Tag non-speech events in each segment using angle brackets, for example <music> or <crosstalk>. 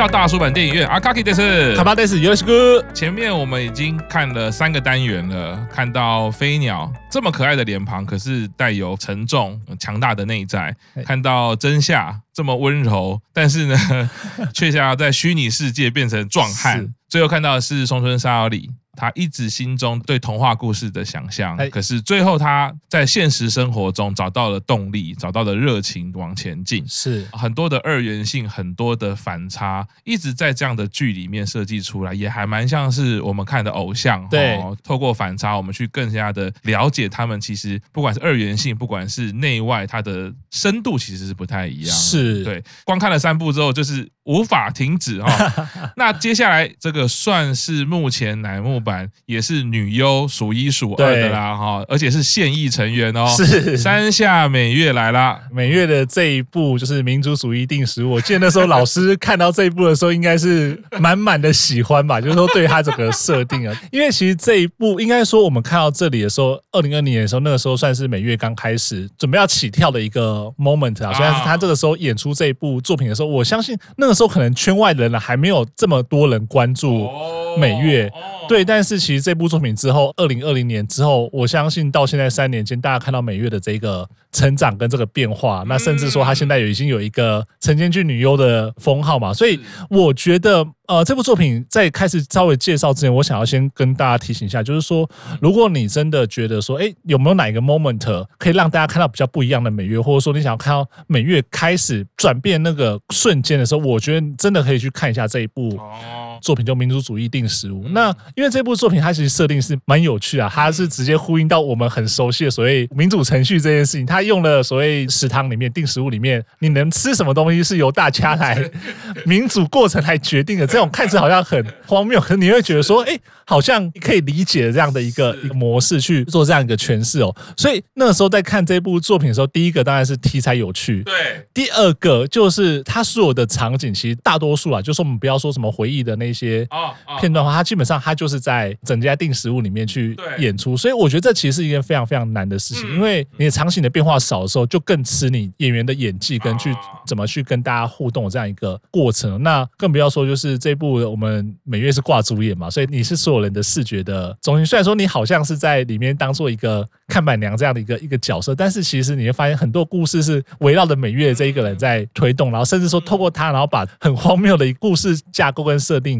到大叔版电影院，阿卡基德斯，卡巴德斯，尤西哥。前面我们已经看了三个单元了，看到飞鸟这么可爱的脸庞，可是带有沉重、强大的内在；看到真夏这么温柔，但是呢，<laughs> 却想要在虚拟世界变成壮汉；最后看到的是松村沙织里。他一直心中对童话故事的想象，可是最后他在现实生活中找到了动力，找到了热情往前进。是很多的二元性，很多的反差，一直在这样的剧里面设计出来，也还蛮像是我们看的偶像。对，透过反差，我们去更加的了解他们。其实不管是二元性，不管是内外，它的深度其实是不太一样。是对，光看了三部之后，就是无法停止哈。<laughs> 那接下来这个算是目前乃木。坂也是女优数一数二的啦哈，而且是现役成员哦。是山下美月来啦，美月的这一部就是民族主义定食物。我记得那时候老师看到这一部的时候，应该是满满的喜欢吧，<laughs> 就是说对他整个设定啊。因为其实这一部应该说我们看到这里的时候，二零二零年的时候，那个时候算是美月刚开始准备要起跳的一个 moment 啊。虽然是他这个时候演出这一部作品的时候，我相信那个时候可能圈外的人呢还没有这么多人关注美月。对，但是其实这部作品之后，二零二零年之后，我相信到现在三年间，大家看到美月的这个成长跟这个变化，那甚至说她现在有已经有一个晨间剧女优的封号嘛，所以我觉得，呃，这部作品在开始稍微介绍之前，我想要先跟大家提醒一下，就是说，如果你真的觉得说，哎，有没有哪一个 moment 可以让大家看到比较不一样的美月，或者说你想要看到美月开始转变那个瞬间的时候，我觉得真的可以去看一下这一部。作品叫《民主主义定食物》。那因为这部作品它其实设定是蛮有趣啊，它是直接呼应到我们很熟悉的所谓民主程序这件事情。它用了所谓食堂里面定食物里面，你能吃什么东西是由大家来 <laughs> 民主过程来决定的。这种看似好像很荒谬，可是你会觉得说，哎，好像可以理解这样的一个 <laughs> 一个模式去做这样一个诠释哦。所以那个时候在看这部作品的时候，第一个当然是题材有趣，对。第二个就是它所有的场景，其实大多数啊，就是我们不要说什么回忆的那。一些片段的话，它基本上它就是在整家定食物里面去演出，所以我觉得这其实是一件非常非常难的事情，因为你的场景的变化少的时候，就更吃你演员的演技跟去怎么去跟大家互动这样一个过程。那更不要说就是这部我们美月是挂主演嘛，所以你是所有人的视觉的中心。虽然说你好像是在里面当做一个看板娘这样的一个一个角色，但是其实你会发现很多故事是围绕着美月这一个人在推动，然后甚至说透过他，然后把很荒谬的一个故事架构跟设定。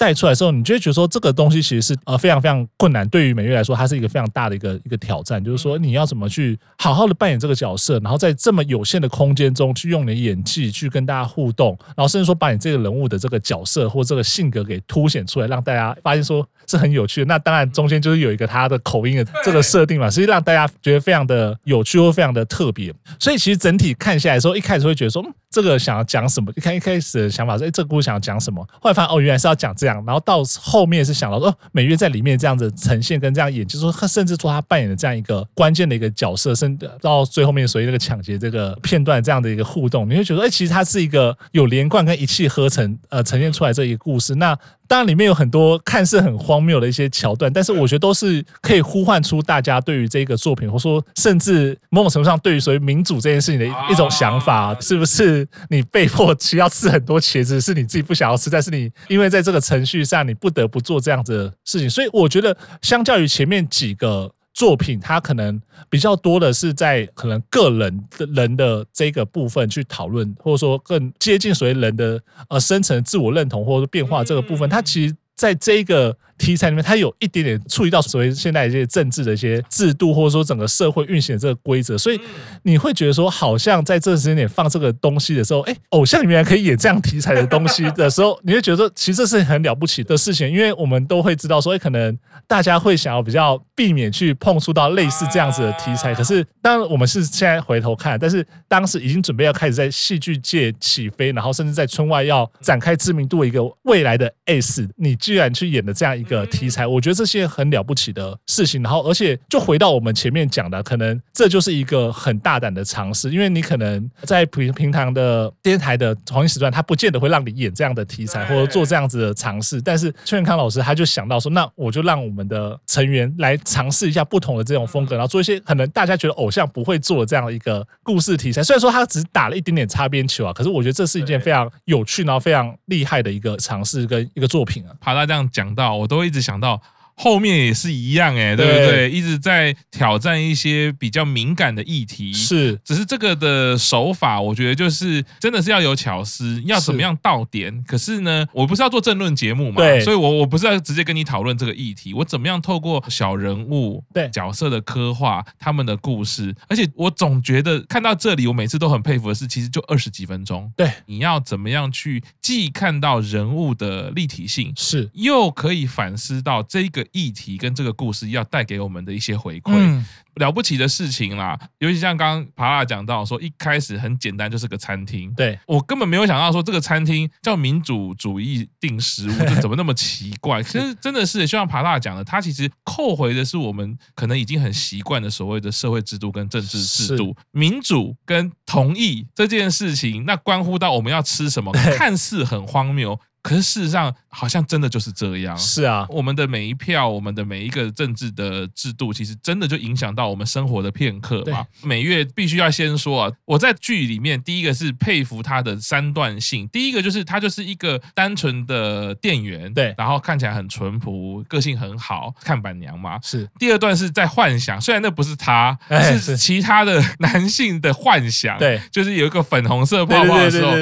带出来的时候，你就会觉得说这个东西其实是呃非常非常困难，对于美月来说，它是一个非常大的一个一个挑战，就是说你要怎么去好好的扮演这个角色，然后在这么有限的空间中去用你的演技去跟大家互动，然后甚至说把你这个人物的这个角色或这个性格给凸显出来，让大家发现说是很有趣的。那当然中间就是有一个他的口音的这个设定嘛，实际让大家觉得非常的有趣或非常的特别。所以其实整体看下来的时候，一开始会觉得说。这个想要讲什么？一开一开始的想法是，哎，这个故事想要讲什么？后来发现，哦，原来是要讲这样。然后到后面是想到说，哦，美月在里面这样子呈现跟这样演，就是说，甚至说他扮演的这样一个关键的一个角色，甚至到最后面所以那个抢劫这个片段这样的一个互动，你会觉得，哎，其实它是一个有连贯跟一气呵成，呃，呈现出来这一个故事。那当然，里面有很多看似很荒谬的一些桥段，但是我觉得都是可以呼唤出大家对于这个作品，或者说甚至某种程度上对于所谓民主这件事情的一种想法，是不是你被迫需要吃很多茄子，是你自己不想要吃，但是你因为在这个程序上你不得不做这样子的事情，所以我觉得相较于前面几个。作品它可能比较多的是在可能个人的人的这个部分去讨论，或者说更接近所谓人的呃深层自我认同或者变化这个部分，它其实在这个。题材里面，它有一点点触及到所谓现在一些政治的一些制度，或者说整个社会运行的这个规则，所以你会觉得说，好像在这时间点放这个东西的时候，哎，偶像里面可以演这样题材的东西的时候，你会觉得说，其实这是很了不起的事情，因为我们都会知道说，哎，可能大家会想要比较避免去碰触到类似这样子的题材。可是，当我们是现在回头看，但是当时已经准备要开始在戏剧界起飞，然后甚至在村外要展开知名度一个未来的 S，你居然去演的这样一个个。题材，我觉得这些很了不起的事情。然后，而且就回到我们前面讲的，可能这就是一个很大胆的尝试，因为你可能在平平常的电视台的黄金时段，他不见得会让你演这样的题材或者做这样子的尝试。但是崔元康老师他就想到说，那我就让我们的成员来尝尝试一下不同的这种风格，然后做一些可能大家觉得偶像不会做的这样的一个故事题材。虽然说他只打了一点点擦边球啊，可是我觉得这是一件非常有趣，然后非常厉害的一个尝试跟一个作品啊。爬大这样讲到，我都我一直想到。后面也是一样哎，对不对？对，一直在挑战一些比较敏感的议题，是。只是这个的手法，我觉得就是真的是要有巧思，要怎么样到点。是。可是呢，我不是要做政论节目嘛，对。所以我我不是要直接跟你讨论这个议题，我怎么样透过小人物、对角色的刻画，他们的故事。而且我总觉得看到这里，我每次都很佩服的是，其实就二十几分钟，对。你要怎么样去既看到人物的立体性，是，又可以反思到这个。议题跟这个故事要带给我们的一些回馈。嗯了不起的事情啦，尤其像刚刚帕拉讲到说，一开始很简单，就是个餐厅。对，我根本没有想到说这个餐厅叫民主主义定食物，<laughs> 这怎么那么奇怪？其实真的是，就像帕拉讲的，它其实扣回的是我们可能已经很习惯的所谓的社会制度跟政治制度，民主跟同意这件事情，那关乎到我们要吃什么，看似很荒谬。可是事实上，好像真的就是这样。是啊，我们的每一票，我们的每一个政治的制度，其实真的就影响到我们生活的片刻嘛。每月必须要先说啊，我在剧里面第一个是佩服他的三段性。第一个就是他就是一个单纯的店员，对，然后看起来很淳朴，个性很好，看板娘嘛。是。第二段是在幻想，虽然那不是他，是其他的男性的幻想。对，就是有一个粉红色泡泡的时候，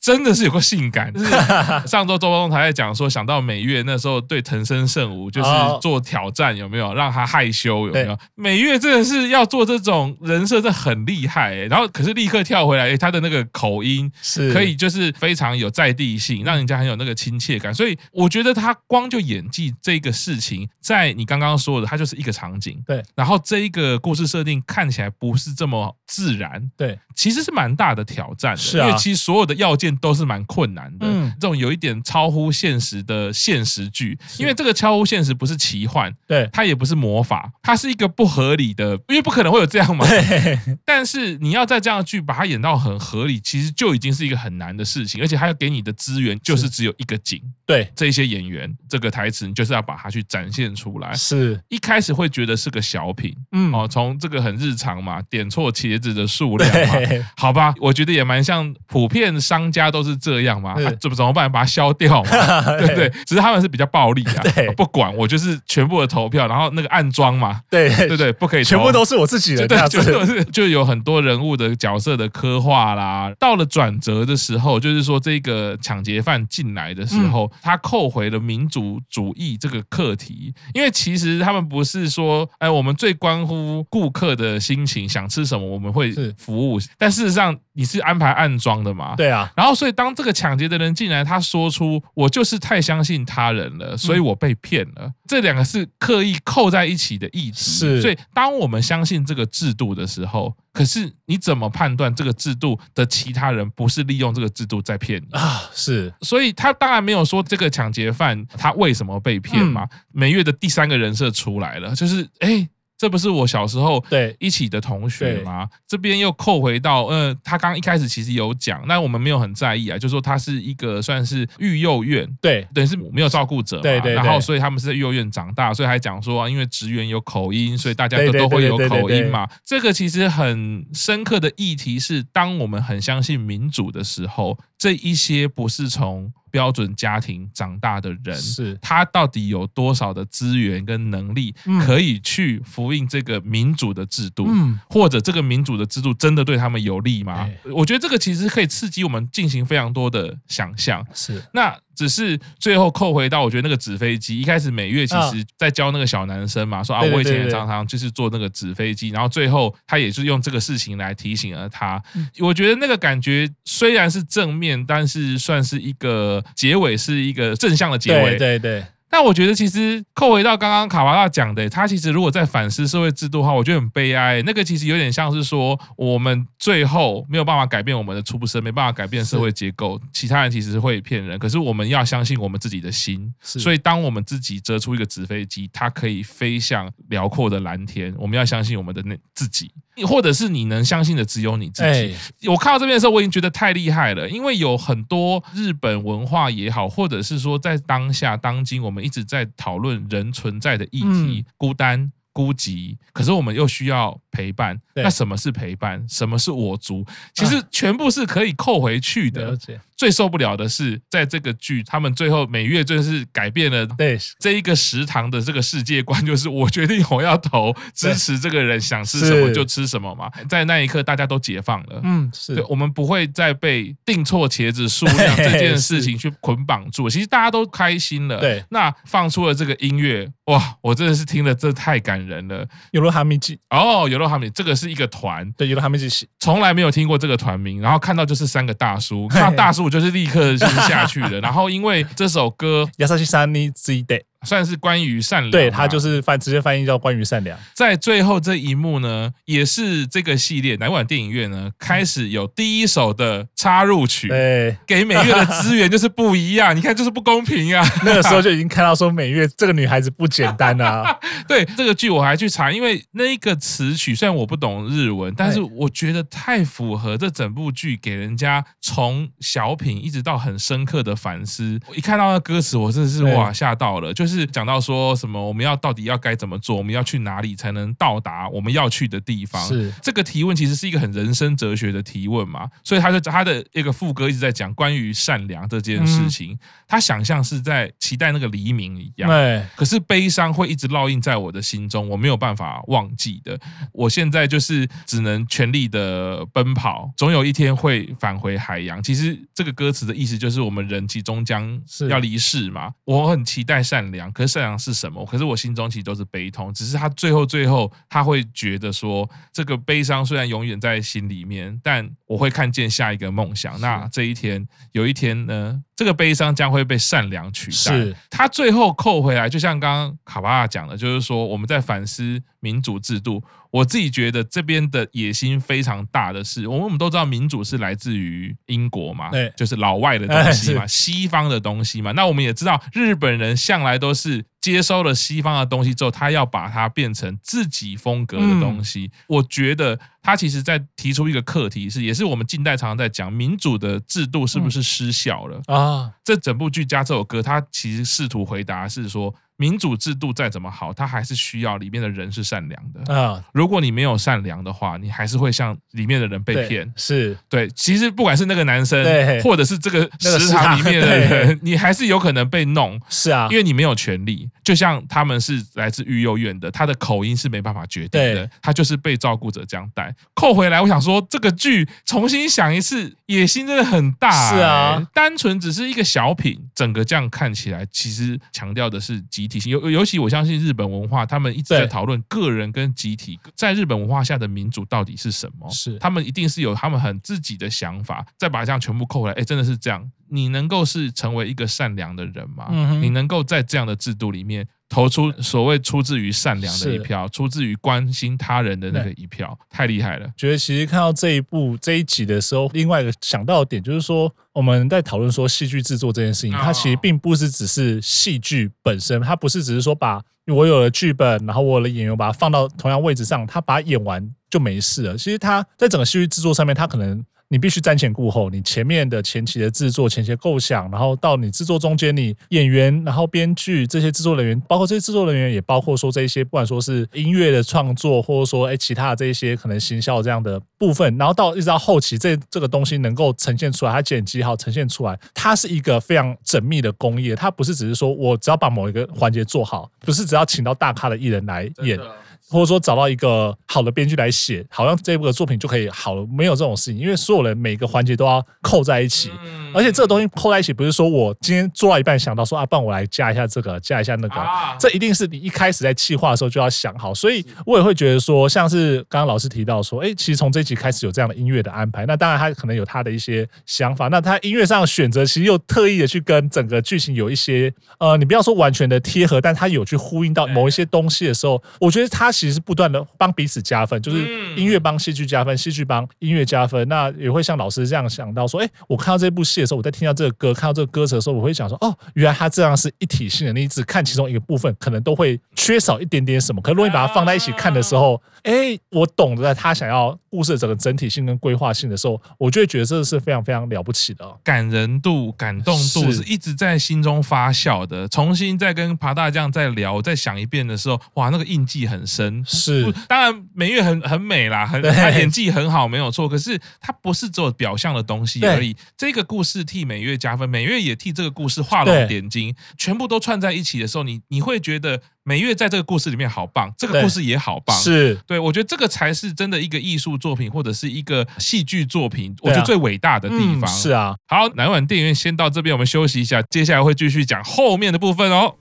真的是有个性感。上。<laughs> 上周周东台在讲说，想到美月那时候对藤森圣武就是做挑战，有没有让他害羞？有没有？美月真的是要做这种人设，这很厉害、欸。然后可是立刻跳回来，欸、他的那个口音是可以就是非常有在地性，让人家很有那个亲切感。所以我觉得他光就演技这个事情，在你刚刚说的，他就是一个场景。对，然后这一个故事设定看起来不是这么自然。对，其实是蛮大的挑战的，是啊，因为其实所有的要件都是蛮困难的。嗯，这种有一点。超乎现实的现实剧，因为这个超乎现实不是奇幻，对，它也不是魔法，它是一个不合理的，因为不可能会有这样嘛。<laughs> 但是你要在这样的剧把它演到很合理，其实就已经是一个很难的事情，而且还要给你的资源就是只有一个景，对，这些演员这个台词，你就是要把它去展现出来。是一开始会觉得是个小品，嗯，哦，从这个很日常嘛，点错茄子的数量嘛，好吧，我觉得也蛮像普遍商家都是这样嘛，怎么怎么办？把它消。掉嘛，对对？只是他们是比较暴力啊。对，不管我就是全部的投票，然后那个暗装嘛，对对对，不可以全部都是我自己的，对，就是就有很多人物的角色的刻画啦。到了转折的时候，就是说这个抢劫犯进来的时候，他扣回了民主主义这个课题，因为其实他们不是说，哎，我们最关乎顾客的心情，想吃什么我们会服务，但事实上你是安排暗装的嘛？对啊。然后所以当这个抢劫的人进来，他说出。我就是太相信他人了，所以我被骗了。嗯、这两个是刻意扣在一起的议题。是，所以当我们相信这个制度的时候，可是你怎么判断这个制度的其他人不是利用这个制度在骗你啊？是，所以他当然没有说这个抢劫犯他为什么被骗嘛。嗯、美月的第三个人设出来了，就是哎。这不是我小时候对。一起的同学吗？这边又扣回到，呃，他刚一开始其实有讲，那我们没有很在意啊，就说他是一个算是育幼院，对，等于是没有照顾者嘛，对对，然后所以他们是在育幼院长大，所以还讲说，因为职员有口音，所以大家都都会有口音嘛。这个其实很深刻的议题是，当我们很相信民主的时候，这一些不是从。标准家庭长大的人，是他到底有多少的资源跟能力，可以去服膺这个民主的制度，嗯，或者这个民主的制度真的对他们有利吗？我觉得这个其实可以刺激我们进行非常多的想象。是那。只是最后扣回到，我觉得那个纸飞机，一开始每月其实在教那个小男生嘛，说啊，我以前也常常就是坐那个纸飞机，然后最后他也是用这个事情来提醒了他。我觉得那个感觉虽然是正面，但是算是一个结尾，是一个正向的结尾。对对对。但我觉得，其实扣回到刚刚卡瓦拉讲的，他其实如果在反思社会制度的话，我觉得很悲哀。那个其实有点像是说，我们最后没有办法改变我们的出身，没办法改变社会结构，其他人其实会骗人。可是我们要相信我们自己的心。所以，当我们自己折出一个纸飞机，它可以飞向辽阔的蓝天。我们要相信我们的那自己。或者是你能相信的只有你自己。我看到这边的时候，我已经觉得太厉害了，因为有很多日本文化也好，或者是说在当下当今，我们一直在讨论人存在的议题，孤单。孤寂，可是我们又需要陪伴。那什么是陪伴？什么是我族？其实全部是可以扣回去的。啊最受不了的是，在这个剧，他们最后每月就是改变了对这一个食堂的这个世界观，就是我决定我要投支持这个人，想吃什么就吃什么嘛。在那一刻，大家都解放了。嗯，是对，我们不会再被订错茄子数量 <laughs> 这件事情去捆绑住。其实大家都开心了。对，那放出了这个音乐，哇，我真的是听了，这太感人了。有罗哈米吉哦，有罗哈米，这个是一个团，对，有罗哈米吉，从来没有听过这个团名，然后看到就是三个大叔，<laughs> 看到大叔。我就是立刻就是下去了，<laughs> 然后因为这首歌《优しさについて》。 算是关于善良，对，他就是翻直接翻译叫关于善良。在最后这一幕呢，也是这个系列南管电影院呢开始有第一首的插入曲，对，给美月的资源就是不一样，你看就是不公平啊！<laughs> 那个时候就已经看到说美月这个女孩子不简单啊。<laughs> 对，这个剧我还去查，因为那个词曲虽然我不懂日文，但是我觉得太符合这整部剧给人家从小品一直到很深刻的反思。我一看到那歌词，我真的是哇吓到了，就是。是讲到说什么？我们要到底要该怎么做？我们要去哪里才能到达我们要去的地方？是这个提问其实是一个很人生哲学的提问嘛？所以他就他的一个副歌一直在讲关于善良这件事情。嗯、他想象是在期待那个黎明一样，对。可是悲伤会一直烙印在我的心中，我没有办法忘记的。我现在就是只能全力的奔跑，总有一天会返回海洋。其实这个歌词的意思就是我们人其终将要离世嘛。我很期待善良。可是善良是什么？可是我心中其实都是悲痛。只是他最后最后他会觉得说，这个悲伤虽然永远在心里面，但我会看见下一个梦想。那这一天，有一天呢，这个悲伤将会被善良取代。是他最后扣回来，就像刚刚卡巴拉讲的，就是说我们在反思民主制度。我自己觉得这边的野心非常大的是，我们我们都知道民主是来自于英国嘛，对，就是老外的东西嘛，西方的东西嘛。那我们也知道，日本人向来都是接收了西方的东西之后，他要把它变成自己风格的东西。我觉得他其实在提出一个课题是，也是我们近代常常在讲民主的制度是不是失效了啊？这整部剧加这首歌，他其实试图回答是说。民主制度再怎么好，它还是需要里面的人是善良的啊。如果你没有善良的话，你还是会像里面的人被骗。是对，其实不管是那个男生，或者是这个食堂里面的人，你还是有可能被弄。是啊，因为你没有权利。就像他们是来自育幼院的，他的口音是没办法决定的，他就是被照顾者这样带。扣回来，我想说这个剧重新想一次，野心真的很大。是啊，单纯只是一个小品，整个这样看起来，其实强调的是集体性，尤尤其我相信日本文化，他们一直在讨论个人跟集体，在日本文化下的民主到底是什么？是他们一定是有他们很自己的想法，再把这样全部扣回来，哎，真的是这样。你能够是成为一个善良的人吗？嗯、你能够在这样的制度里面投出所谓出自于善良的一票，出自于关心他人的那个一票，太厉害了。觉得其实看到这一部这一集的时候，另外一个想到的点就是说，我们在讨论说戏剧制作这件事情，哦、它其实并不是只是戏剧本身，它不是只是说把我有了剧本，然后我有了演员，把它放到同样位置上，他把它演完就没事了。其实他在整个戏剧制作上面，他可能。你必须瞻前顾后，你前面的前期的制作、前期的构想，然后到你制作中间，你演员，然后编剧这些制作人员，包括这些制作人员，也包括说这一些，不管说是音乐的创作，或者说哎其他的这一些可能行销这样的部分，然后到一直到后期这这个东西能够呈现出来，它剪辑好呈现出来，它是一个非常缜密的工业，它不是只是说我只要把某一个环节做好，不是只要请到大咖的艺人来演。或者说找到一个好的编剧来写，好像这部的作品就可以好了，没有这种事情，因为所有人每个环节都要扣在一起，而且这个东西扣在一起，不是说我今天做到一半想到说啊，帮我来加一下这个，加一下那个，这一定是你一开始在计划的时候就要想好，所以我也会觉得说，像是刚刚老师提到说，哎，其实从这一集开始有这样的音乐的安排，那当然他可能有他的一些想法，那他音乐上的选择其实又特意的去跟整个剧情有一些，呃，你不要说完全的贴合，但他有去呼应到某一些东西的时候，我觉得他。其实是不断的帮彼此加分，就是音乐帮戏剧加分，戏剧帮音乐加分。那也会像老师这样想到说，哎，我看到这部戏的时候，我在听到这个歌，看到这个歌词的时候，我会想说，哦，原来他这样是一体性的。你只看其中一个部分，可能都会缺少一点点什么。可是如果你把它放在一起看的时候，哎，我懂得他想要故事的整个整体性跟规划性的时候，我就会觉得这是非常非常了不起的，感人度、感动度是一直在心中发酵的。重新再跟爬大将再聊、再想一遍的时候，哇，那个印记很深。是，当然美月很很美啦，很他演技很好，没有错。可是他不是只有表象的东西而已。这个故事替美月加分，美月也替这个故事画龙点睛，全部都串在一起的时候，你你会觉得。美月在这个故事里面好棒，这个故事也好棒，是对，我觉得这个才是真的一个艺术作品或者是一个戏剧作品，我觉得最伟大的地方。是啊，好，南晚电影院先到这边，我们休息一下，接下来会继续讲后面的部分哦。